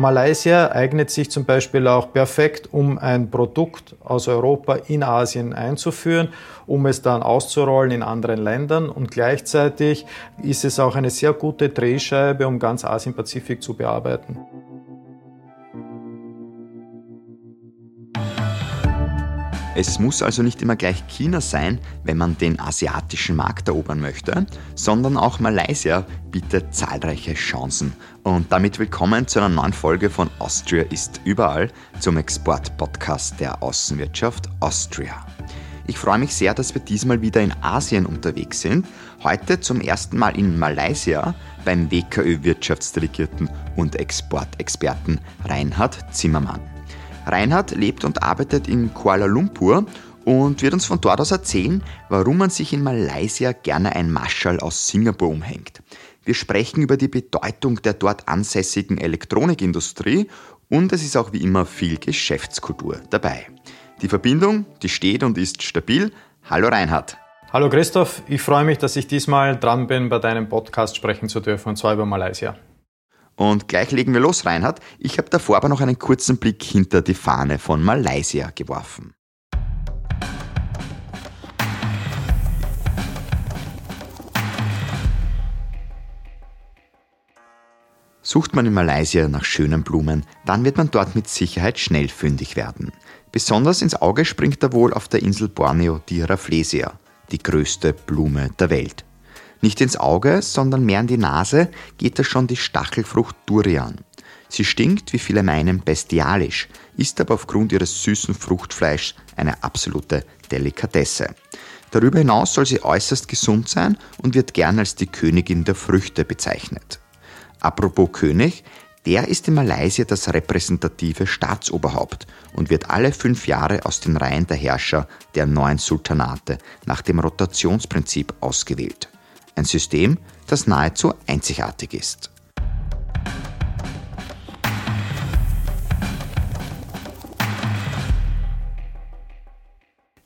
Malaysia eignet sich zum Beispiel auch perfekt, um ein Produkt aus Europa in Asien einzuführen, um es dann auszurollen in anderen Ländern und gleichzeitig ist es auch eine sehr gute Drehscheibe, um ganz Asien-Pazifik zu bearbeiten. Es muss also nicht immer gleich China sein, wenn man den asiatischen Markt erobern möchte, sondern auch Malaysia bietet zahlreiche Chancen. Und damit willkommen zu einer neuen Folge von Austria ist überall zum Export-Podcast der Außenwirtschaft Austria. Ich freue mich sehr, dass wir diesmal wieder in Asien unterwegs sind. Heute zum ersten Mal in Malaysia beim WKÖ Wirtschaftsdelegierten und Exportexperten Reinhard Zimmermann. Reinhard lebt und arbeitet in Kuala Lumpur und wird uns von dort aus erzählen, warum man sich in Malaysia gerne ein Maschall aus Singapur umhängt. Wir sprechen über die Bedeutung der dort ansässigen Elektronikindustrie und es ist auch wie immer viel Geschäftskultur dabei. Die Verbindung, die steht und ist stabil. Hallo Reinhard. Hallo Christoph, ich freue mich, dass ich diesmal dran bin, bei deinem Podcast sprechen zu dürfen, und zwar über Malaysia. Und gleich legen wir los, Reinhard. Ich habe davor aber noch einen kurzen Blick hinter die Fahne von Malaysia geworfen. Sucht man in Malaysia nach schönen Blumen, dann wird man dort mit Sicherheit schnell fündig werden. Besonders ins Auge springt da wohl auf der Insel Borneo die Rafflesia, die größte Blume der Welt. Nicht ins Auge, sondern mehr in die Nase geht da schon die Stachelfrucht Durian. Sie stinkt, wie viele meinen, bestialisch, ist aber aufgrund ihres süßen Fruchtfleischs eine absolute Delikatesse. Darüber hinaus soll sie äußerst gesund sein und wird gern als die Königin der Früchte bezeichnet. Apropos König, der ist in Malaysia das repräsentative Staatsoberhaupt und wird alle fünf Jahre aus den Reihen der Herrscher der neuen Sultanate nach dem Rotationsprinzip ausgewählt. Ein System, das nahezu einzigartig ist.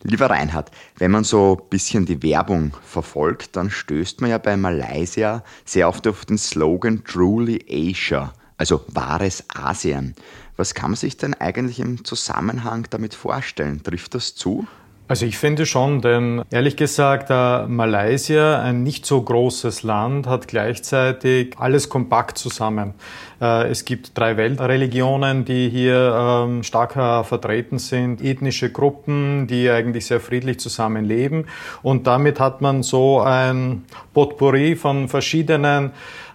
Lieber Reinhard, wenn man so ein bisschen die Werbung verfolgt, dann stößt man ja bei Malaysia sehr oft auf den Slogan Truly Asia, also wahres Asien. Was kann man sich denn eigentlich im Zusammenhang damit vorstellen? Trifft das zu? Also ich finde schon, denn ehrlich gesagt, Malaysia, ein nicht so großes Land, hat gleichzeitig alles kompakt zusammen. Äh, es gibt drei Weltreligionen, die hier ähm, stark vertreten sind, ethnische Gruppen, die eigentlich sehr friedlich zusammenleben. Und damit hat man so ein Potpourri von verschiedenen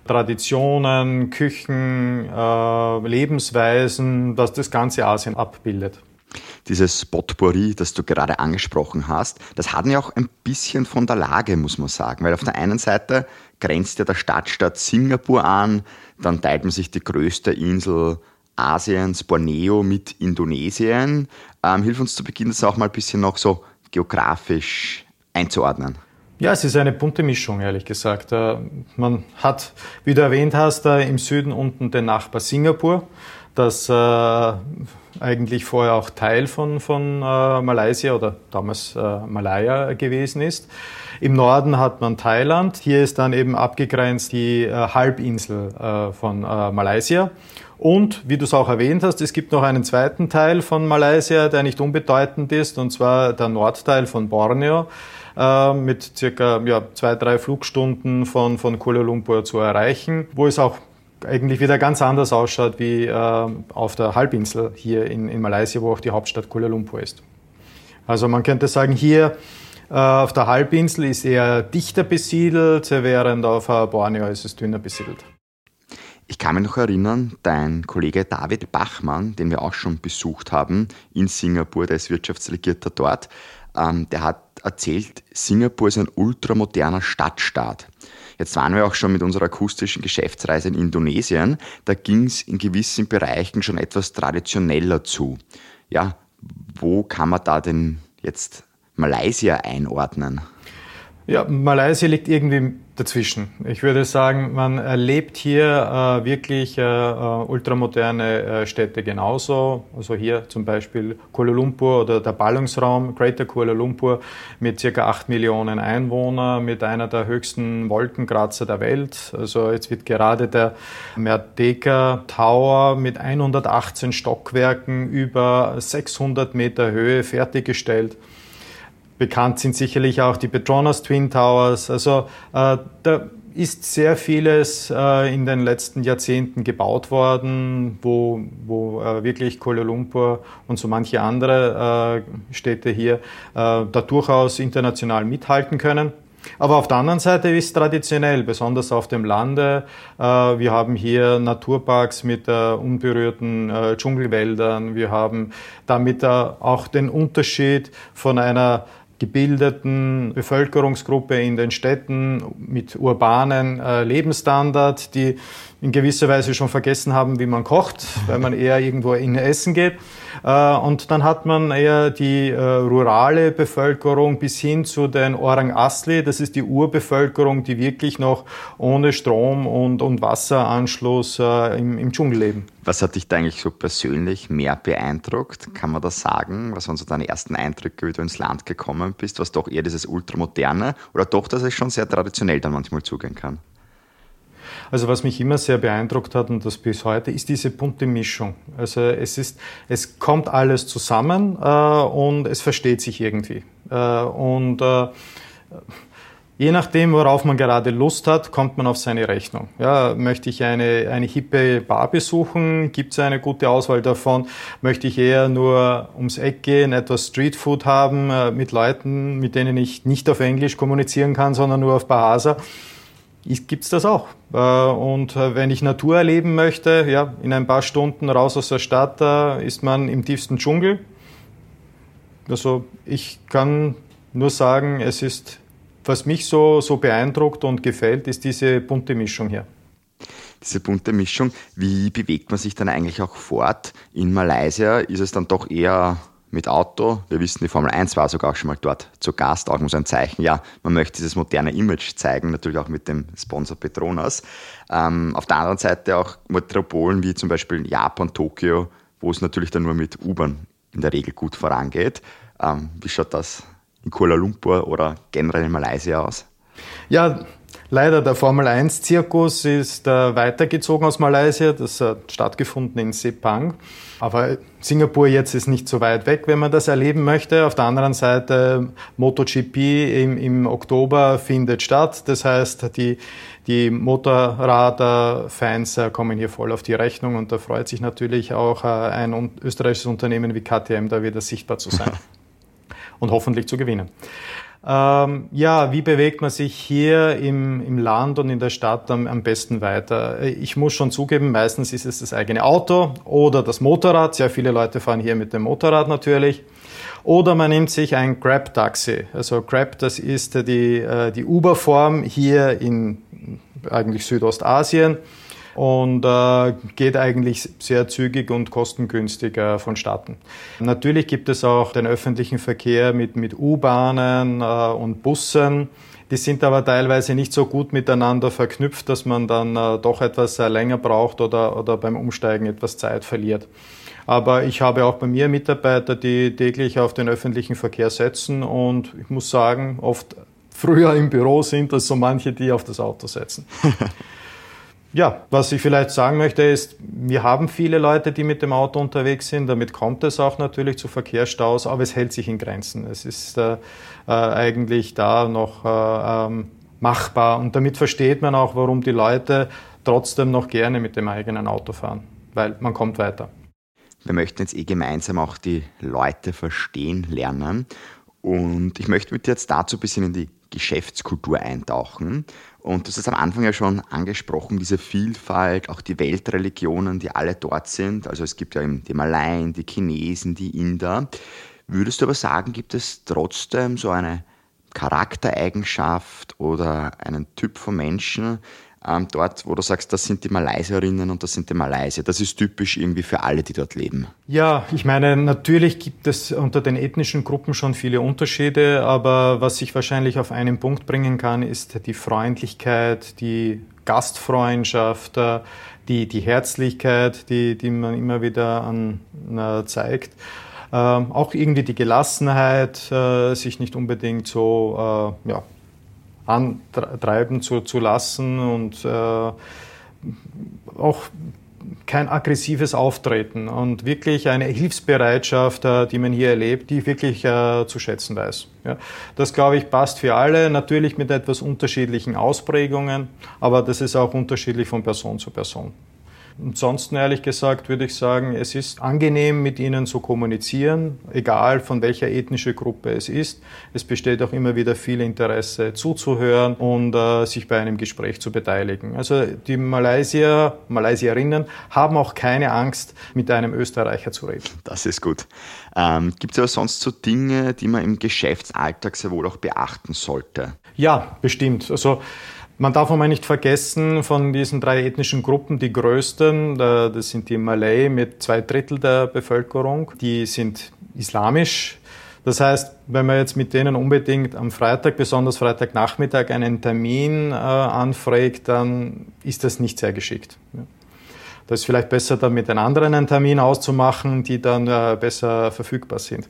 Traditionen, Küchen, äh, Lebensweisen, das das ganze Asien abbildet dieses Potpourri, das du gerade angesprochen hast, das hat ja auch ein bisschen von der Lage, muss man sagen. Weil auf der einen Seite grenzt ja der Stadtstaat Singapur an, dann teilt man sich die größte Insel Asiens, Borneo, mit Indonesien. Ähm, hilf uns zu Beginn das auch mal ein bisschen noch so geografisch einzuordnen. Ja, es ist eine bunte Mischung, ehrlich gesagt. Äh, man hat, wie du erwähnt hast, im Süden unten den Nachbar Singapur, das äh, eigentlich vorher auch Teil von, von äh, Malaysia oder damals äh, Malaya gewesen ist. Im Norden hat man Thailand. Hier ist dann eben abgegrenzt die äh, Halbinsel äh, von äh, Malaysia. Und wie du es auch erwähnt hast, es gibt noch einen zweiten Teil von Malaysia, der nicht unbedeutend ist, und zwar der Nordteil von Borneo äh, mit circa ja, zwei, drei Flugstunden von, von Kuala Lumpur zu erreichen, wo es auch eigentlich wieder ganz anders ausschaut wie äh, auf der Halbinsel hier in, in Malaysia, wo auch die Hauptstadt Kuala Lumpur ist. Also man könnte sagen, hier äh, auf der Halbinsel ist eher dichter besiedelt, während auf äh, Borneo ist es dünner besiedelt. Ich kann mich noch erinnern, dein Kollege David Bachmann, den wir auch schon besucht haben in Singapur, der ist Wirtschaftsdelegierter dort, ähm, der hat erzählt, Singapur ist ein ultramoderner Stadtstaat. Jetzt waren wir auch schon mit unserer akustischen Geschäftsreise in Indonesien. Da ging es in gewissen Bereichen schon etwas traditioneller zu. Ja, wo kann man da denn jetzt Malaysia einordnen? Ja, Malaysia liegt irgendwie dazwischen. Ich würde sagen, man erlebt hier äh, wirklich äh, äh, ultramoderne äh, Städte genauso. Also hier zum Beispiel Kuala Lumpur oder der Ballungsraum Greater Kuala Lumpur mit circa 8 Millionen Einwohnern, mit einer der höchsten Wolkenkratzer der Welt. Also jetzt wird gerade der Merdeka Tower mit 118 Stockwerken über 600 Meter Höhe fertiggestellt. Bekannt sind sicherlich auch die Petronas Twin Towers. Also äh, da ist sehr vieles äh, in den letzten Jahrzehnten gebaut worden, wo, wo äh, wirklich Kuala Lumpur und so manche andere äh, Städte hier äh, da durchaus international mithalten können. Aber auf der anderen Seite ist traditionell, besonders auf dem Lande. Äh, wir haben hier Naturparks mit unberührten Dschungelwäldern. Wir haben damit auch den Unterschied von einer gebildeten Bevölkerungsgruppe in den Städten mit urbanen äh, Lebensstandard, die in gewisser Weise schon vergessen haben, wie man kocht, weil man eher irgendwo in Essen geht. Äh, und dann hat man eher die äh, rurale Bevölkerung bis hin zu den Orang Asli. Das ist die Urbevölkerung, die wirklich noch ohne Strom und, und Wasseranschluss äh, im, im Dschungel leben. Was hat dich da eigentlich so persönlich mehr beeindruckt? Kann man das sagen? Was waren so deine ersten Eindrücke, wie du ins Land gekommen bist? Was doch eher dieses Ultramoderne oder doch, dass es schon sehr traditionell dann manchmal zugehen kann? Also was mich immer sehr beeindruckt hat und das bis heute, ist diese bunte Mischung. Also es ist, es kommt alles zusammen äh, und es versteht sich irgendwie. Äh, und äh, Je nachdem, worauf man gerade Lust hat, kommt man auf seine Rechnung. Ja, möchte ich eine, eine hippe Bar besuchen? Gibt es eine gute Auswahl davon? Möchte ich eher nur ums Eck gehen, etwas Streetfood haben äh, mit Leuten, mit denen ich nicht auf Englisch kommunizieren kann, sondern nur auf Bahasa? Gibt es das auch. Äh, und äh, wenn ich Natur erleben möchte, ja, in ein paar Stunden raus aus der Stadt, da ist man im tiefsten Dschungel. Also ich kann nur sagen, es ist, was mich so, so beeindruckt und gefällt, ist diese bunte Mischung hier. Diese bunte Mischung, wie bewegt man sich dann eigentlich auch fort? In Malaysia ist es dann doch eher mit Auto. Wir wissen, die Formel 1 war sogar auch schon mal dort zu Gast, auch nur so ein Zeichen. Ja, man möchte dieses moderne Image zeigen, natürlich auch mit dem Sponsor Petronas. Ähm, auf der anderen Seite auch Metropolen wie zum Beispiel Japan, Tokio, wo es natürlich dann nur mit U-Bahn in der Regel gut vorangeht. Ähm, wie schaut das in Kuala Lumpur oder generell in Malaysia aus? Ja, Leider, der Formel 1-Zirkus ist äh, weitergezogen aus Malaysia. Das hat stattgefunden in Sepang. Aber Singapur jetzt ist nicht so weit weg, wenn man das erleben möchte. Auf der anderen Seite, MotoGP im, im Oktober findet statt. Das heißt, die, die Motorradfans kommen hier voll auf die Rechnung und da freut sich natürlich auch äh, ein österreichisches Unternehmen wie KTM, da wieder sichtbar zu sein und hoffentlich zu gewinnen. Ähm, ja, wie bewegt man sich hier im, im Land und in der Stadt am, am besten weiter? Ich muss schon zugeben, meistens ist es das eigene Auto oder das Motorrad. Sehr viele Leute fahren hier mit dem Motorrad natürlich. Oder man nimmt sich ein Grab-Taxi. Also Grab, das ist die, äh, die Uber-Form hier in eigentlich Südostasien und äh, geht eigentlich sehr zügig und kostengünstig äh, vonstatten. Natürlich gibt es auch den öffentlichen Verkehr mit, mit U-Bahnen äh, und Bussen. Die sind aber teilweise nicht so gut miteinander verknüpft, dass man dann äh, doch etwas äh, länger braucht oder, oder beim Umsteigen etwas Zeit verliert. Aber ich habe auch bei mir Mitarbeiter, die täglich auf den öffentlichen Verkehr setzen und ich muss sagen, oft früher im Büro sind als so manche, die auf das Auto setzen. Ja, was ich vielleicht sagen möchte ist, wir haben viele Leute, die mit dem Auto unterwegs sind. Damit kommt es auch natürlich zu Verkehrsstaus, aber es hält sich in Grenzen. Es ist äh, äh, eigentlich da noch äh, ähm, machbar und damit versteht man auch, warum die Leute trotzdem noch gerne mit dem eigenen Auto fahren, weil man kommt weiter. Wir möchten jetzt eh gemeinsam auch die Leute verstehen lernen und ich möchte mit dir jetzt dazu ein bisschen in die Geschäftskultur eintauchen. Und du hast es am Anfang ja schon angesprochen, diese Vielfalt, auch die Weltreligionen, die alle dort sind. Also es gibt ja eben die Malayen, die Chinesen, die Inder. Würdest du aber sagen, gibt es trotzdem so eine Charaktereigenschaft oder einen Typ von Menschen, ähm, dort, wo du sagst, das sind die Malaysierinnen und das sind die Malaysier. Das ist typisch irgendwie für alle, die dort leben. Ja, ich meine, natürlich gibt es unter den ethnischen Gruppen schon viele Unterschiede, aber was ich wahrscheinlich auf einen Punkt bringen kann, ist die Freundlichkeit, die Gastfreundschaft, äh, die, die Herzlichkeit, die, die man immer wieder an, äh, zeigt. Ähm, auch irgendwie die Gelassenheit, äh, sich nicht unbedingt so äh, ja, antreiben zu, zu lassen und äh, auch kein aggressives Auftreten und wirklich eine Hilfsbereitschaft, äh, die man hier erlebt, die ich wirklich äh, zu schätzen weiß. Ja, das, glaube ich, passt für alle, natürlich mit etwas unterschiedlichen Ausprägungen, aber das ist auch unterschiedlich von Person zu Person. Ansonsten ehrlich gesagt würde ich sagen, es ist angenehm, mit ihnen zu kommunizieren, egal von welcher ethnischen Gruppe es ist. Es besteht auch immer wieder viel Interesse zuzuhören und äh, sich bei einem Gespräch zu beteiligen. Also die Malaysier, Malaysierinnen haben auch keine Angst, mit einem Österreicher zu reden. Das ist gut. Ähm, Gibt es aber sonst so Dinge, die man im Geschäftsalltag sehr wohl auch beachten sollte? Ja, bestimmt. Also man darf aber nicht vergessen, von diesen drei ethnischen Gruppen, die größten, das sind die Malay mit zwei Drittel der Bevölkerung, die sind islamisch. Das heißt, wenn man jetzt mit denen unbedingt am Freitag, besonders Freitagnachmittag, einen Termin äh, anfragt, dann ist das nicht sehr geschickt. Ja. Da ist vielleicht besser, dann mit den anderen einen Termin auszumachen, die dann äh, besser verfügbar sind.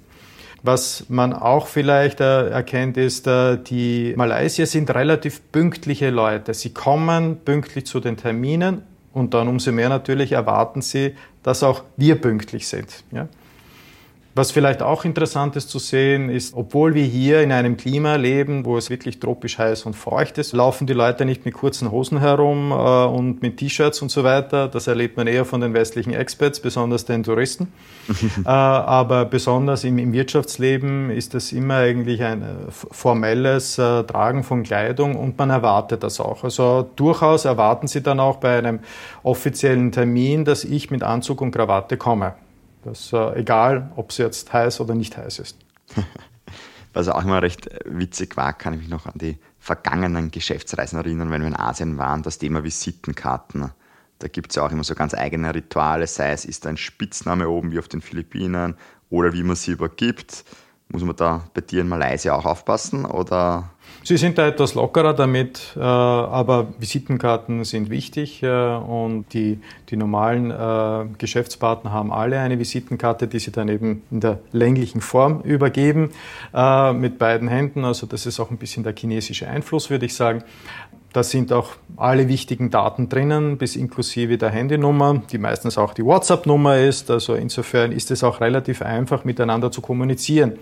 Was man auch vielleicht äh, erkennt, ist, äh, die Malaysier sind relativ pünktliche Leute. Sie kommen pünktlich zu den Terminen und dann umso mehr natürlich erwarten sie, dass auch wir pünktlich sind. Ja? Was vielleicht auch interessant ist zu sehen, ist, obwohl wir hier in einem Klima leben, wo es wirklich tropisch heiß und feucht ist, laufen die Leute nicht mit kurzen Hosen herum äh, und mit T-Shirts und so weiter. Das erlebt man eher von den westlichen Expats, besonders den Touristen. äh, aber besonders im, im, Wirtschaftsleben ist das immer eigentlich ein äh, formelles äh, Tragen von Kleidung und man erwartet das auch. Also durchaus erwarten sie dann auch bei einem offiziellen Termin, dass ich mit Anzug und Krawatte komme. Das, äh, egal, ob es jetzt heiß oder nicht heiß ist. Was auch immer recht witzig war, kann ich mich noch an die vergangenen Geschäftsreisen erinnern, wenn wir in Asien waren, das Thema Visitenkarten. Da gibt es ja auch immer so ganz eigene Rituale, sei es ist ein Spitzname oben wie auf den Philippinen oder wie man sie übergibt. Muss man da bei dir in Malaysia auch aufpassen oder Sie sind da etwas lockerer damit, äh, aber Visitenkarten sind wichtig äh, und die, die normalen äh, Geschäftspartner haben alle eine Visitenkarte, die sie dann eben in der länglichen Form übergeben mit beiden Händen. Also das ist auch ein bisschen der chinesische Einfluss, würde ich sagen. Da sind auch alle wichtigen Daten drinnen, bis inklusive der Handynummer, die meistens auch die WhatsApp-Nummer ist. Also insofern ist es auch relativ einfach, miteinander zu kommunizieren.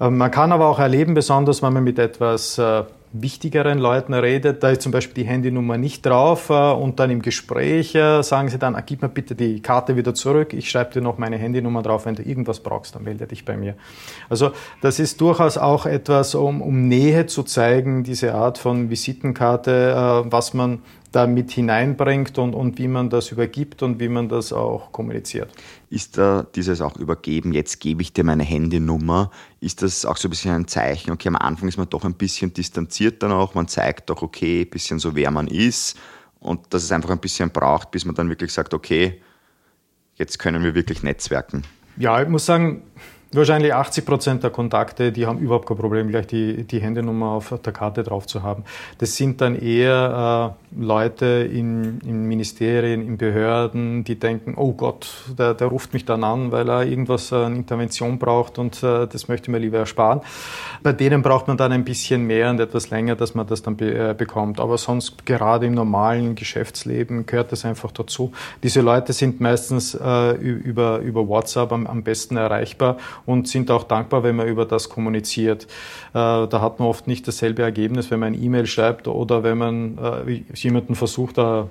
Ähm, man kann aber auch erleben, besonders wenn man mit etwas äh, wichtigeren Leuten redet, da ist zum Beispiel die Handynummer nicht drauf äh, und dann im Gespräch äh, sagen sie dann, ah, gib mir bitte die Karte wieder zurück, ich schreibe dir noch meine Handynummer drauf, wenn du irgendwas brauchst, dann melde dich bei mir. Also das ist durchaus auch etwas, um, um Nähe zu zeigen, diese Art von Visitenkarte, was man da mit hineinbringt und, und wie man das übergibt und wie man das auch kommuniziert. Ist da dieses auch übergeben, jetzt gebe ich dir meine Handynummer, ist das auch so ein bisschen ein Zeichen, okay, am Anfang ist man doch ein bisschen distanziert dann auch, man zeigt doch, okay, ein bisschen so, wer man ist und dass es einfach ein bisschen braucht, bis man dann wirklich sagt, okay, jetzt können wir wirklich netzwerken. Ja, ich muss sagen, Wahrscheinlich 80 Prozent der Kontakte, die haben überhaupt kein Problem, gleich die, die Handynummer auf der Karte drauf zu haben. Das sind dann eher äh, Leute in, in Ministerien, in Behörden, die denken, oh Gott, der, der ruft mich dann an, weil er irgendwas äh, eine Intervention braucht und äh, das möchte mir lieber ersparen. Bei denen braucht man dann ein bisschen mehr und etwas länger, dass man das dann be äh, bekommt. Aber sonst gerade im normalen Geschäftsleben gehört das einfach dazu. Diese Leute sind meistens äh, über, über WhatsApp am, am besten erreichbar und sind auch dankbar, wenn man über das kommuniziert. Äh, da hat man oft nicht dasselbe Ergebnis, wenn man ein E-Mail schreibt oder wenn man äh, jemanden versucht, da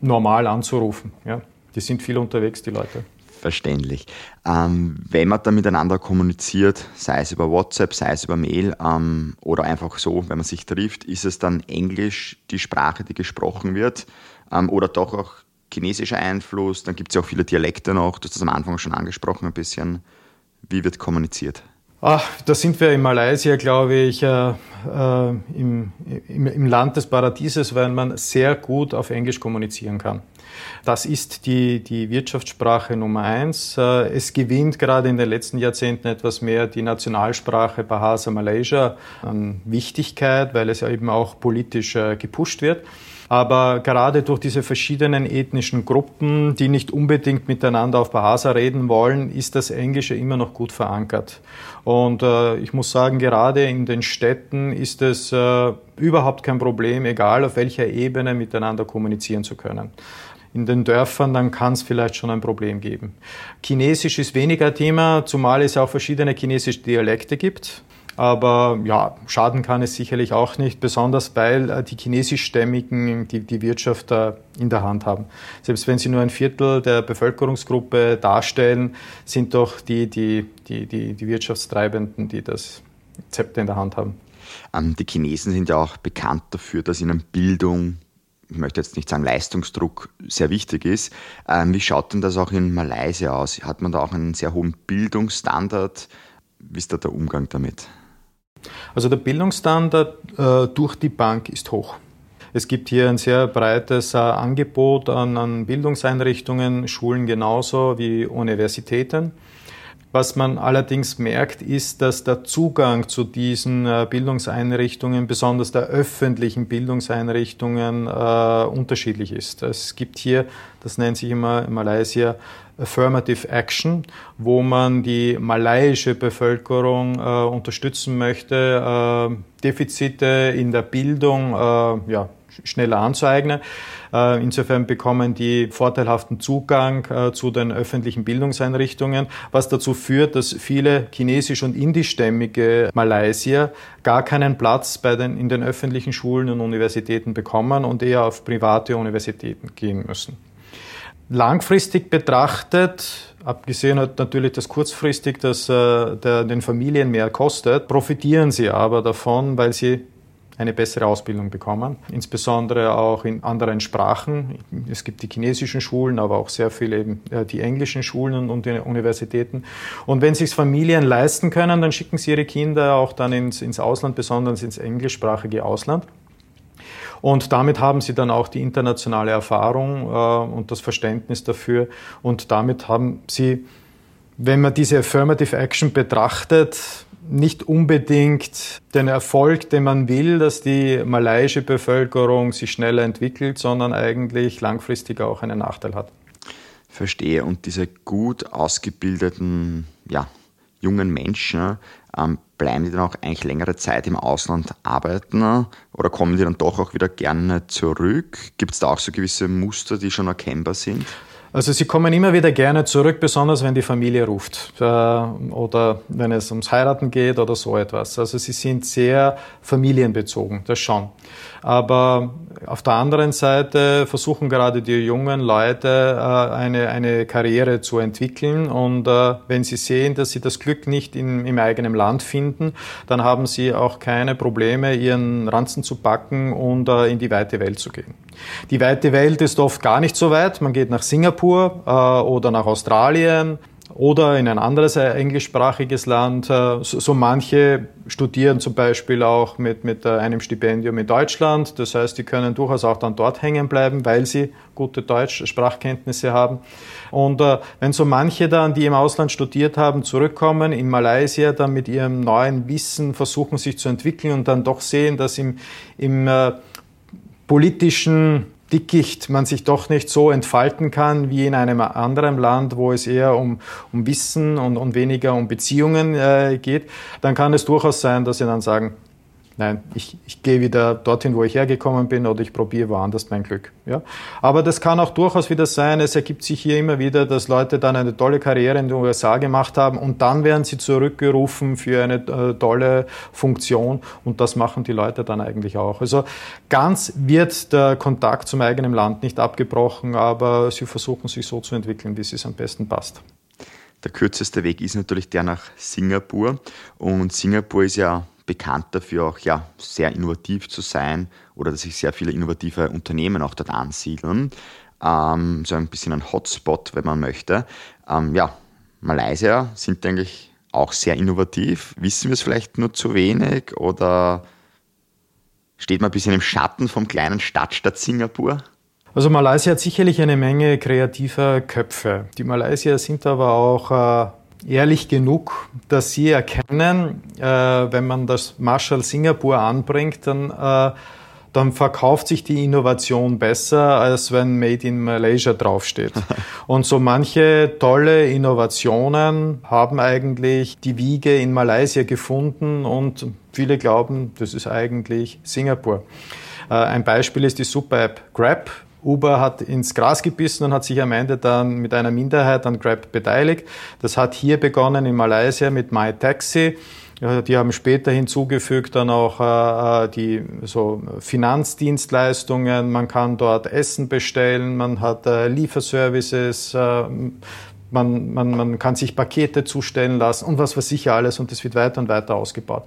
normal anzurufen. Ja? Die sind viel unterwegs, die Leute verständlich. Ähm, wenn man dann miteinander kommuniziert, sei es über WhatsApp, sei es über Mail ähm, oder einfach so, wenn man sich trifft, ist es dann Englisch die Sprache, die gesprochen wird ähm, oder doch auch chinesischer Einfluss? Dann gibt es ja auch viele Dialekte noch, du hast das am Anfang schon angesprochen ein bisschen. Wie wird kommuniziert? Ach, da sind wir in Malaysia, glaube ich, äh, äh, im, im, im Land des Paradieses, weil man sehr gut auf Englisch kommunizieren kann. Das ist die, die Wirtschaftssprache Nummer eins. Äh, es gewinnt gerade in den letzten Jahrzehnten etwas mehr die Nationalsprache Bahasa Malaysia an Wichtigkeit, weil es ja eben auch politisch äh, gepusht wird. Aber gerade durch diese verschiedenen ethnischen Gruppen, die nicht unbedingt miteinander auf Bahasa reden wollen, ist das Englische immer noch gut verankert. Und äh, ich muss sagen, gerade in den Städten ist es äh, überhaupt kein Problem, egal auf welcher Ebene miteinander kommunizieren zu können. In den Dörfern, dann kann es vielleicht schon ein Problem geben. Chinesisch ist weniger Thema, zumal es auch verschiedene chinesische Dialekte gibt. Aber ja, schaden kann es sicherlich auch nicht, besonders weil äh, die chinesischstämmigen die, die Wirtschaft in der Hand haben. Selbst wenn sie nur ein Viertel der Bevölkerungsgruppe darstellen, sind doch die, die, die, die, die Wirtschaftstreibenden, die das Zepter in der Hand haben. Ähm, die Chinesen sind ja auch bekannt dafür, dass ihnen Bildung, ich möchte jetzt nicht sagen Leistungsdruck, sehr wichtig ist. Ähm, wie schaut denn das auch in Malaysia aus? Hat man da auch einen sehr hohen Bildungsstandard? Wie ist da der Umgang damit? Also der Bildungsstandard äh, durch die Bank ist hoch. Es gibt hier ein sehr breites äh, Angebot an, an Bildungseinrichtungen, Schulen genauso wie Universitäten. Was man allerdings merkt, ist, dass der Zugang zu diesen äh, Bildungseinrichtungen, besonders der öffentlichen Bildungseinrichtungen, äh, unterschiedlich ist. Es gibt hier, das nennt sich immer in Malaysia Affirmative Action, wo man die malaiische Bevölkerung äh, unterstützen möchte, äh, Defizite in der Bildung äh, ja, schneller anzueignen. Äh, insofern bekommen die vorteilhaften Zugang äh, zu den öffentlichen Bildungseinrichtungen, was dazu führt, dass viele chinesisch- und indischstämmige Malaysier gar keinen Platz bei den, in den öffentlichen Schulen und Universitäten bekommen und eher auf private Universitäten gehen müssen. Langfristig betrachtet, abgesehen hat natürlich das kurzfristig, dass äh, der, den Familien mehr kostet, profitieren sie aber davon, weil sie eine bessere Ausbildung bekommen, insbesondere auch in anderen Sprachen. Es gibt die chinesischen Schulen, aber auch sehr viele eben äh, die englischen Schulen und die Universitäten. Und wenn sich Familien leisten können, dann schicken sie ihre Kinder auch dann ins, ins Ausland, besonders ins englischsprachige Ausland. Und damit haben sie dann auch die internationale Erfahrung äh, und das Verständnis dafür. Und damit haben sie, wenn man diese Affirmative Action betrachtet, nicht unbedingt den Erfolg, den man will, dass die malaiische Bevölkerung sich schneller entwickelt, sondern eigentlich langfristig auch einen Nachteil hat. Verstehe. Und diese gut ausgebildeten ja, jungen Menschen, ähm, bleiben die dann auch eigentlich längere Zeit im Ausland arbeiten oder kommen die dann doch auch wieder gerne zurück? Gibt es da auch so gewisse Muster, die schon erkennbar sind? Also sie kommen immer wieder gerne zurück, besonders wenn die Familie ruft äh, oder wenn es ums Heiraten geht oder so etwas. Also sie sind sehr familienbezogen, das schon. Aber auf der anderen Seite versuchen gerade die jungen Leute äh, eine, eine Karriere zu entwickeln und äh, wenn sie sehen, dass sie das Glück nicht in, im eigenen Land finden, dann haben sie auch keine Probleme, ihren Ranzen zu packen und in die weite Welt zu gehen. Die weite Welt ist oft gar nicht so weit. Man geht nach Singapur äh, oder nach Australien oder in ein anderes äh, englischsprachiges Land. Äh, so, manche studieren zum Beispiel auch mit, mit einem Stipendium in Deutschland. Das heißt, die können durchaus auch dann dort hängen bleiben, weil sie gute Deutschsprachkenntnisse haben. Und äh, wenn so manche dann, die im Ausland studiert haben, zurückkommen, in Malaysia dann mit ihrem neuen Wissen versuchen, sich zu entwickeln und dann doch sehen, dass im, im äh, politischen Dickicht man sich doch nicht so entfalten kann wie in einem anderen Land, wo es eher um, um Wissen und, und weniger um Beziehungen äh, geht, dann kann es durchaus sein, dass sie dann sagen, Nein, ich, ich gehe wieder dorthin, wo ich hergekommen bin, oder ich probiere woanders mein Glück. Ja? Aber das kann auch durchaus wieder sein, es ergibt sich hier immer wieder, dass Leute dann eine tolle Karriere in den USA gemacht haben und dann werden sie zurückgerufen für eine äh, tolle Funktion und das machen die Leute dann eigentlich auch. Also ganz wird der Kontakt zum eigenen Land nicht abgebrochen, aber sie versuchen sich so zu entwickeln, wie es am besten passt. Der kürzeste Weg ist natürlich der nach Singapur und Singapur ist ja bekannt dafür, auch ja, sehr innovativ zu sein oder dass sich sehr viele innovative Unternehmen auch dort ansiedeln. Ähm, so ein bisschen ein Hotspot, wenn man möchte. Ähm, ja, Malaysia sind eigentlich auch sehr innovativ. Wissen wir es vielleicht nur zu wenig oder steht man ein bisschen im Schatten vom kleinen Stadtstaat Singapur? Also Malaysia hat sicherlich eine Menge kreativer Köpfe. Die Malaysier sind aber auch äh, ehrlich genug, dass sie erkennen, äh, wenn man das Marshall Singapur anbringt, dann äh, dann verkauft sich die Innovation besser, als wenn Made in Malaysia draufsteht. Und so manche tolle Innovationen haben eigentlich die Wiege in Malaysia gefunden und viele glauben, das ist eigentlich Singapur. Äh, ein Beispiel ist die Super-App Grab. Uber hat ins Gras gebissen und hat sich am Ende dann mit einer Minderheit an Grab beteiligt. Das hat hier begonnen in Malaysia mit MyTaxi. Die haben später hinzugefügt dann auch äh, die so Finanzdienstleistungen. Man kann dort Essen bestellen, man hat äh, Lieferservices, äh, man, man, man kann sich Pakete zustellen lassen und was weiß ich alles und das wird weiter und weiter ausgebaut.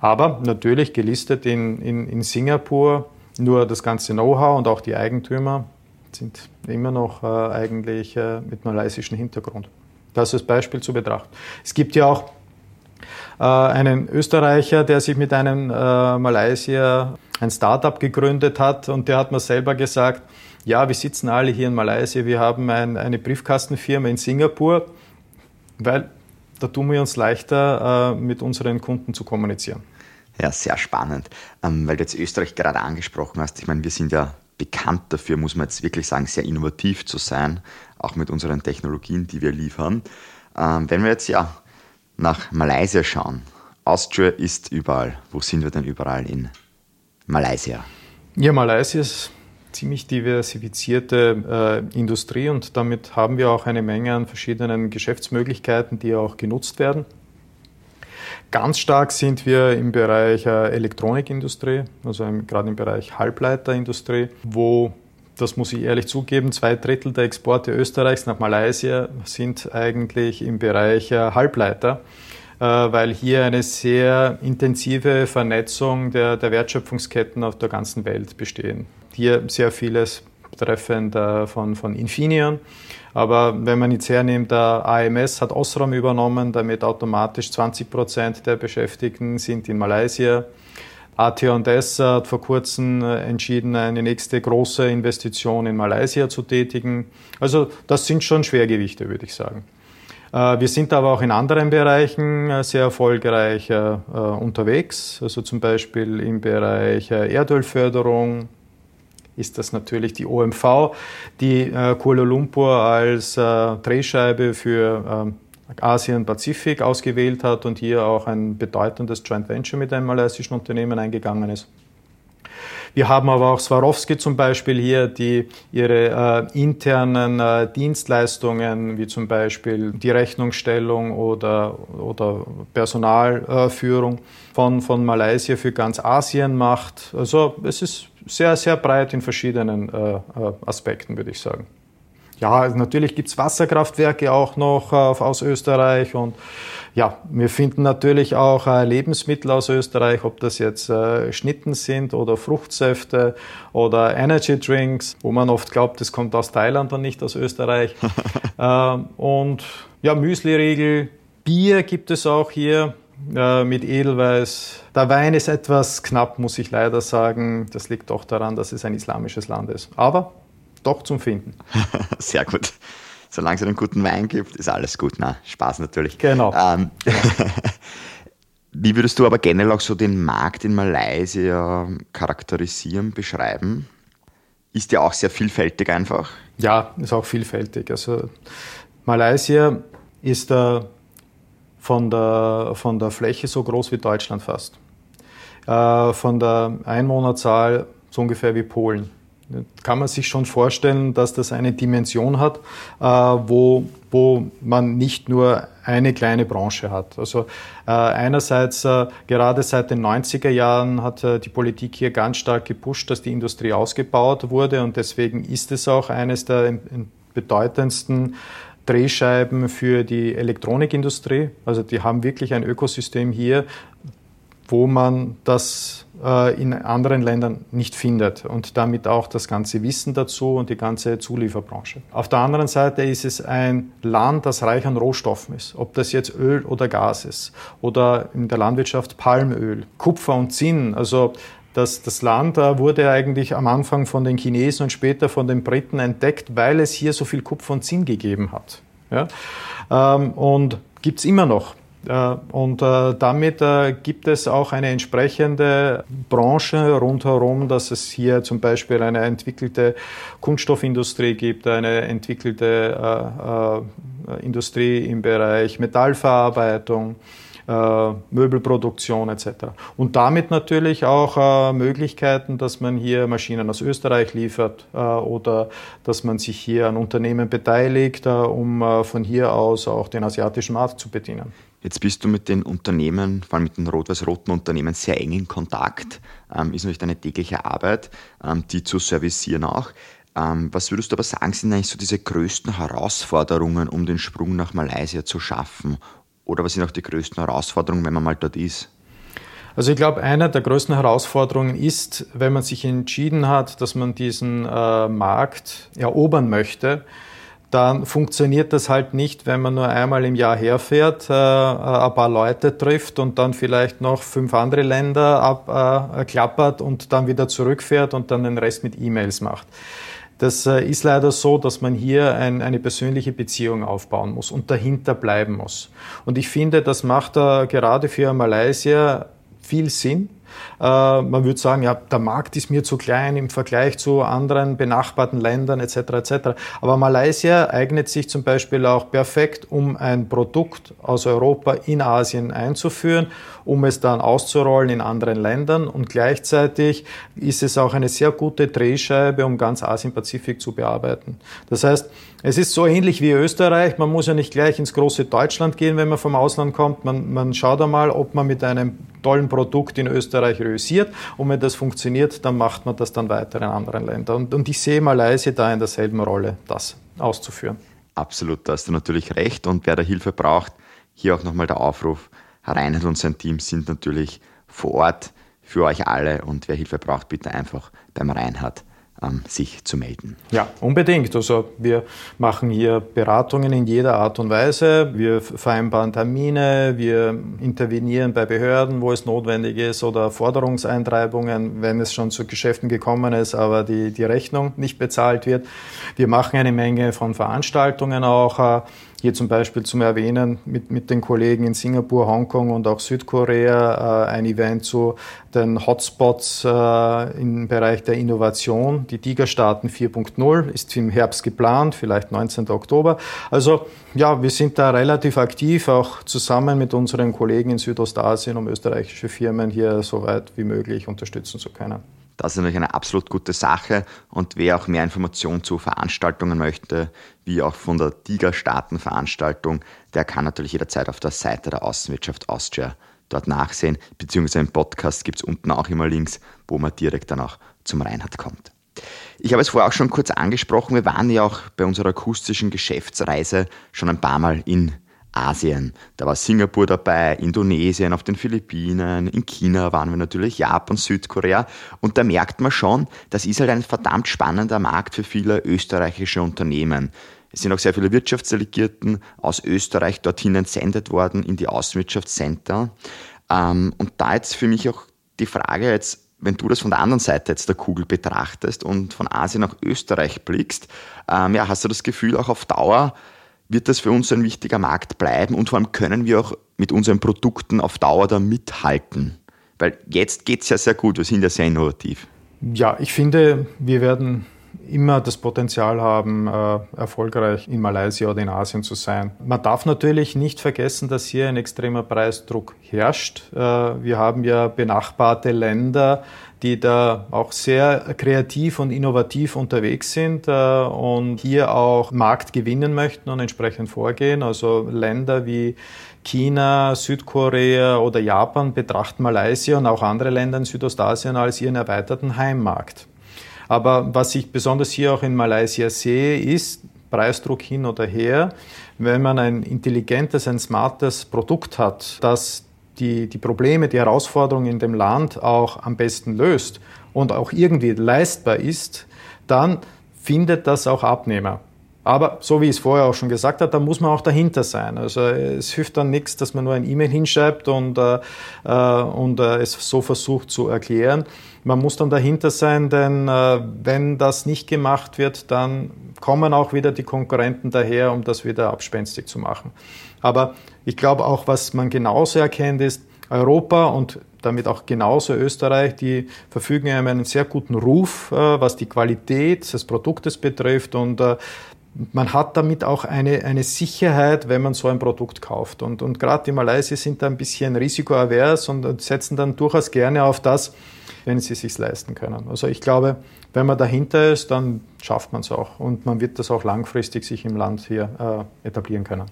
Aber natürlich gelistet in, in, in Singapur nur das ganze Know-how und auch die Eigentümer sind immer noch äh, eigentlich äh, mit malaysischen Hintergrund. Das ist Beispiel zu betrachten. Es gibt ja auch äh, einen Österreicher, der sich mit einem äh, Malaysier ein Startup gegründet hat und der hat mir selber gesagt, ja, wir sitzen alle hier in Malaysia, wir haben ein, eine Briefkastenfirma in Singapur, weil da tun wir uns leichter, äh, mit unseren Kunden zu kommunizieren. Ja, sehr spannend, ähm, weil du jetzt Österreich gerade angesprochen hast. Ich meine, wir sind ja bekannt dafür, muss man jetzt wirklich sagen, sehr innovativ zu sein, auch mit unseren Technologien, die wir liefern. Ähm, wenn wir jetzt ja nach Malaysia schauen, Austria ist überall. Wo sind wir denn überall in Malaysia? Ja, Malaysia ist ziemlich diversifizierte äh, Industrie und damit haben wir auch eine Menge an verschiedenen Geschäftsmöglichkeiten, die auch genutzt werden. Ganz stark sind wir im Bereich äh, Elektronikindustrie, also gerade im Bereich Halbleiterindustrie, wo das muss ich ehrlich zugeben, zwei Drittel der Exporte Österreichs nach Malaysia sind eigentlich im Bereich äh, Halbleiter, äh, weil hier eine sehr intensive Vernetzung der, der Wertschöpfungsketten auf der ganzen Welt bestehen. Hier sehr vieles betreffend äh, von, von Infineon. Aber wenn man jetzt hernimmt, der AMS hat Osram übernommen, damit automatisch 20 Prozent der Beschäftigten sind in Malaysia. AT&S hat vor kurzem äh, entschieden, eine nächste große Investition in Malaysia zu tätigen. Also das sind schon Schwergewichte, würde ich sagen. Äh, wir sind aber auch in anderen Bereichen äh, sehr erfolgreich unterwegs. Also zum Beispiel im Bereich Erdölförderung ist das natürlich die OMV, die Kuala Lumpur als Drehscheibe für ähm, Asien-Pazifik ausgewählt hat und hier auch ein bedeutendes Joint Venture mit einem malaysischen Unternehmen eingegangen ist. Wir haben aber auch Swarovski zum Beispiel hier, die ihre äh, internen äh, Dienstleistungen, wie zum Beispiel die Rechnungsstellung oder, oder Personalführung äh, von, von Malaysia für ganz Asien macht. Also es ist sehr, sehr breit in verschiedenen äh, äh, Aspekten, würde ich sagen. Ja, natürlich gibt's Wasserkraftwerke auch noch äh, aus Österreich und ja, wir finden natürlich auch äh, Lebensmittel aus Österreich, ob das jetzt äh, Schnitten sind oder Fruchtsäfte oder Energy Drinks, wo man oft glaubt, das kommt aus Thailand und nicht aus Österreich. ähm, und ja, Müsliriegel, Bier gibt es auch hier äh, mit Edelweiß. Der Wein ist etwas knapp, muss ich leider sagen. Das liegt doch daran, dass es ein islamisches Land ist. Aber doch zum Finden. Sehr gut. Solange es einen guten Wein gibt, ist alles gut. Na, Spaß natürlich. Genau. Ähm, wie würdest du aber generell auch so den Markt in Malaysia charakterisieren, beschreiben? Ist ja auch sehr vielfältig einfach. Ja, ist auch vielfältig. Also Malaysia ist äh, von, der, von der Fläche so groß wie Deutschland fast. Äh, von der Einwohnerzahl so ungefähr wie Polen kann man sich schon vorstellen, dass das eine Dimension hat, äh, wo, wo man nicht nur eine kleine Branche hat. Also äh, einerseits, äh, gerade seit den 90er Jahren hat die Politik hier ganz stark gepusht, dass die Industrie ausgebaut wurde und deswegen ist es auch eines der bedeutendsten Drehscheiben für die Elektronikindustrie. Also die haben wirklich ein Ökosystem hier, wo man das äh, in anderen Ländern nicht findet und damit auch das ganze Wissen dazu und die ganze Zulieferbranche. Auf der anderen Seite ist es ein Land, das reich an Rohstoffen ist, ob das jetzt Öl oder Gas ist oder in der Landwirtschaft Palmöl, Kupfer und Zinn, also das, das Land wurde eigentlich am Anfang von den Chinesen und später von den Briten entdeckt, weil es hier so viel Kupfer und Zinn gegeben hat. Ja? Ähm, und gibt es immer noch. Äh, und äh, damit äh, gibt es auch eine entsprechende Branche rundherum, dass es hier zum Beispiel eine entwickelte Kunststoffindustrie gibt, eine entwickelte Industrie im Bereich Metallverarbeitung, Möbelproduktion etc. Und damit natürlich auch Möglichkeiten, dass man hier Maschinen aus Österreich liefert oder dass man sich hier an Unternehmen beteiligt, um von hier aus auch den asiatischen Markt zu bedienen. Jetzt bist du mit den Unternehmen, vor allem mit den rot-weiß-roten Unternehmen, sehr eng in Kontakt. Ähm, ist natürlich deine tägliche Arbeit, ähm, die zu servicieren auch. Ähm, was würdest du aber sagen, sind eigentlich so diese größten Herausforderungen, um den Sprung nach Malaysia zu schaffen? Oder was sind auch die größten Herausforderungen, wenn man mal dort ist? Also ich glaube, eine der größten Herausforderungen ist, wenn man sich entschieden hat, dass man diesen äh, Markt erobern möchte, dann funktioniert das halt nicht, wenn man nur einmal im Jahr herfährt, äh, ein paar Leute trifft und dann vielleicht noch fünf andere Länder abklappert äh, und dann wieder zurückfährt und dann den Rest mit E-Mails macht. Das äh, ist leider so, dass man hier ein, eine persönliche Beziehung aufbauen muss und dahinter bleiben muss. Und ich finde, das macht äh, gerade für Malaysia viel Sinn äh, man würde sagen, ja, der Markt ist mir zu klein im Vergleich zu anderen benachbarten Ländern etc. etc. Aber Malaysia eignet sich zum Beispiel auch perfekt, um ein Produkt aus Europa in Asien einzuführen, um es dann auszurollen in anderen Ländern. Und gleichzeitig ist es auch eine sehr gute Drehscheibe, um ganz Asien-Pazifik zu bearbeiten. Das heißt, es ist so ähnlich wie Österreich. Man muss ja nicht gleich ins große Deutschland gehen, wenn man vom Ausland kommt. Man, man schaut einmal, ob man mit einem tollen Produkt in Österreich realisiert. Und wenn das funktioniert, dann macht man das dann weiter in anderen Ländern. Und, und ich sehe Malaysia da in derselben Rolle, das auszuführen. Absolut, da hast du natürlich recht. Und wer da Hilfe braucht, hier auch nochmal der Aufruf. Reinhard und sein Team sind natürlich vor Ort für euch alle. Und wer Hilfe braucht, bitte einfach beim Reinhard ähm, sich zu melden. Ja, unbedingt. Also wir machen hier Beratungen in jeder Art und Weise. Wir vereinbaren Termine, wir intervenieren bei Behörden, wo es notwendig ist, oder Forderungseintreibungen, wenn es schon zu Geschäften gekommen ist, aber die, die Rechnung nicht bezahlt wird. Wir machen eine Menge von Veranstaltungen auch. Äh, hier zum Beispiel zum Erwähnen mit, mit den Kollegen in Singapur, Hongkong und auch Südkorea äh, ein Event zu den Hotspots äh, im Bereich der Innovation. Die Tigerstaaten 4.0 ist im Herbst geplant, vielleicht 19. Oktober. Also ja, wir sind da relativ aktiv, auch zusammen mit unseren Kollegen in Südostasien, um österreichische Firmen hier so weit wie möglich unterstützen zu können. Das ist natürlich eine absolut gute Sache. Und wer auch mehr Informationen zu Veranstaltungen möchte, wie auch von der Tigerstaaten-Veranstaltung, der kann natürlich jederzeit auf der Seite der Außenwirtschaft Austria dort nachsehen, beziehungsweise im Podcast gibt es unten auch immer Links, wo man direkt dann auch zum Reinhard kommt. Ich habe es vorher auch schon kurz angesprochen, wir waren ja auch bei unserer akustischen Geschäftsreise schon ein paar Mal in Asien. Da war Singapur dabei, Indonesien, auf den Philippinen, in China waren wir natürlich, Japan, Südkorea. Und da merkt man schon, das ist halt ein verdammt spannender Markt für viele österreichische Unternehmen. Es sind auch sehr viele Wirtschaftsdelegierten aus Österreich dorthin entsendet worden in die Außenwirtschaftscenter. Ähm, und da jetzt für mich auch die Frage jetzt, wenn du das von der anderen Seite jetzt der Kugel betrachtest und von Asien nach Österreich blickst, ähm, ja, hast du das Gefühl auch auf Dauer, wird das für uns ein wichtiger Markt bleiben und vor allem können wir auch mit unseren Produkten auf Dauer da mithalten? Weil jetzt geht es ja sehr gut, wir sind ja sehr innovativ. Ja, ich finde, wir werden immer das Potenzial haben, äh, erfolgreich in Malaysia oder in Asien zu sein. Man darf natürlich nicht vergessen, dass hier ein extremer Preisdruck herrscht. Äh, wir haben ja benachbarte Länder, die da auch sehr kreativ und innovativ unterwegs sind äh, und hier auch Markt gewinnen möchten und entsprechend vorgehen. Also Länder wie China, Südkorea oder Japan betrachten Malaysia und auch andere Länder in Südostasien als ihren erweiterten Heimmarkt. Aber was ich besonders hier auch in Malaysia sehe, ist Preisdruck hin oder her. Wenn man ein intelligentes, ein smartes Produkt hat, das die, die Probleme, die Herausforderungen in dem Land auch am besten löst und auch irgendwie leistbar ist, dann findet das auch Abnehmer. Aber so wie ich es vorher auch schon gesagt habe, da muss man auch dahinter sein. Also es hilft dann nichts, dass man nur ein E-Mail hinschreibt und, äh, äh, und äh, es so versucht zu erklären. Man muss dann dahinter sein, denn äh, wenn das nicht gemacht wird, dann kommen auch wieder die Konkurrenten daher, um das wieder abspenstig zu machen. Aber ich glaube auch, was man genauso erkennt, ist, Europa und damit auch genauso Österreich, die verfügen über einen sehr guten Ruf, äh, was die Qualität des Produktes betrifft und äh, man hat damit auch eine, eine Sicherheit, wenn man so ein Produkt kauft. Und, und gerade die Malaysier sind da ein bisschen risikoavers und setzen dann durchaus gerne auf das, wenn sie es sich leisten können. Also ich glaube, wenn man dahinter ist, dann schafft man es auch und man wird das auch langfristig sich im Land hier äh, etablieren können.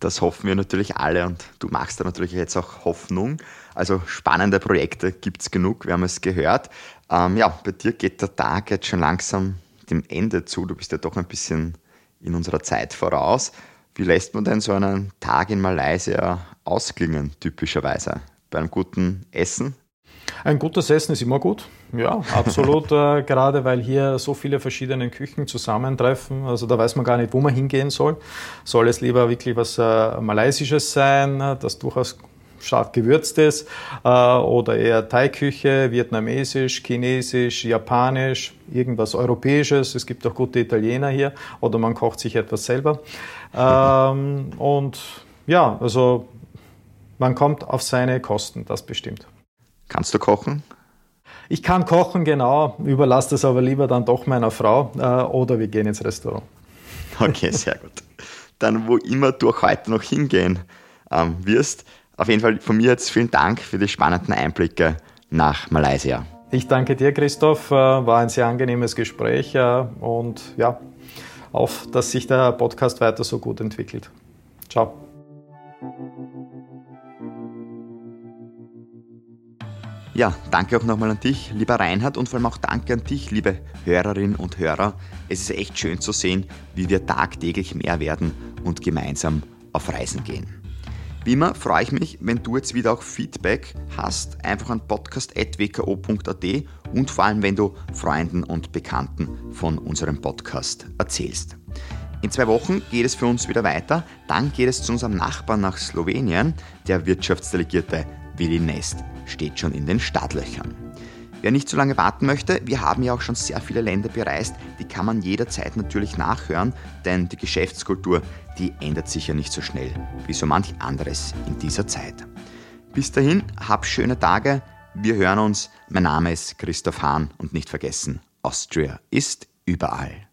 Das hoffen wir natürlich alle und du machst da natürlich jetzt auch Hoffnung. Also spannende Projekte gibt es genug, wir haben es gehört. Ähm, ja, bei dir geht der Tag jetzt schon langsam dem Ende zu. Du bist ja doch ein bisschen in unserer Zeit voraus. Wie lässt man denn so einen Tag in Malaysia ausklingen, typischerweise? Bei einem guten Essen? Ein gutes Essen ist immer gut. Ja, absolut. äh, gerade weil hier so viele verschiedene Küchen zusammentreffen. Also da weiß man gar nicht, wo man hingehen soll. Soll es lieber wirklich was äh, Malaysisches sein, das durchaus stark gewürzt ist, äh, oder eher Thai-Küche, vietnamesisch, chinesisch, japanisch, irgendwas Europäisches. Es gibt auch gute Italiener hier, oder man kocht sich etwas selber. Ähm, und ja, also man kommt auf seine Kosten, das bestimmt. Kannst du kochen? Ich kann kochen, genau, überlasse das aber lieber dann doch meiner Frau äh, oder wir gehen ins Restaurant. Okay, sehr gut. Dann, wo immer du auch heute noch hingehen ähm, wirst, auf jeden Fall von mir jetzt vielen Dank für die spannenden Einblicke nach Malaysia. Ich danke dir, Christoph. Äh, war ein sehr angenehmes Gespräch äh, und ja, auf, dass sich der Podcast weiter so gut entwickelt. Ciao. Ja, danke auch nochmal an dich, lieber Reinhard, und vor allem auch danke an dich, liebe Hörerinnen und Hörer. Es ist echt schön zu sehen, wie wir tagtäglich mehr werden und gemeinsam auf Reisen gehen. Wie immer freue ich mich, wenn du jetzt wieder auch Feedback hast, einfach an podcast.wko.at und vor allem, wenn du Freunden und Bekannten von unserem Podcast erzählst. In zwei Wochen geht es für uns wieder weiter. Dann geht es zu unserem Nachbarn nach Slowenien, der Wirtschaftsdelegierte Willi Nest steht schon in den Startlöchern. Wer nicht zu lange warten möchte, wir haben ja auch schon sehr viele Länder bereist, die kann man jederzeit natürlich nachhören, denn die Geschäftskultur, die ändert sich ja nicht so schnell wie so manch anderes in dieser Zeit. Bis dahin, hab schöne Tage, wir hören uns. Mein Name ist Christoph Hahn und nicht vergessen, Austria ist überall.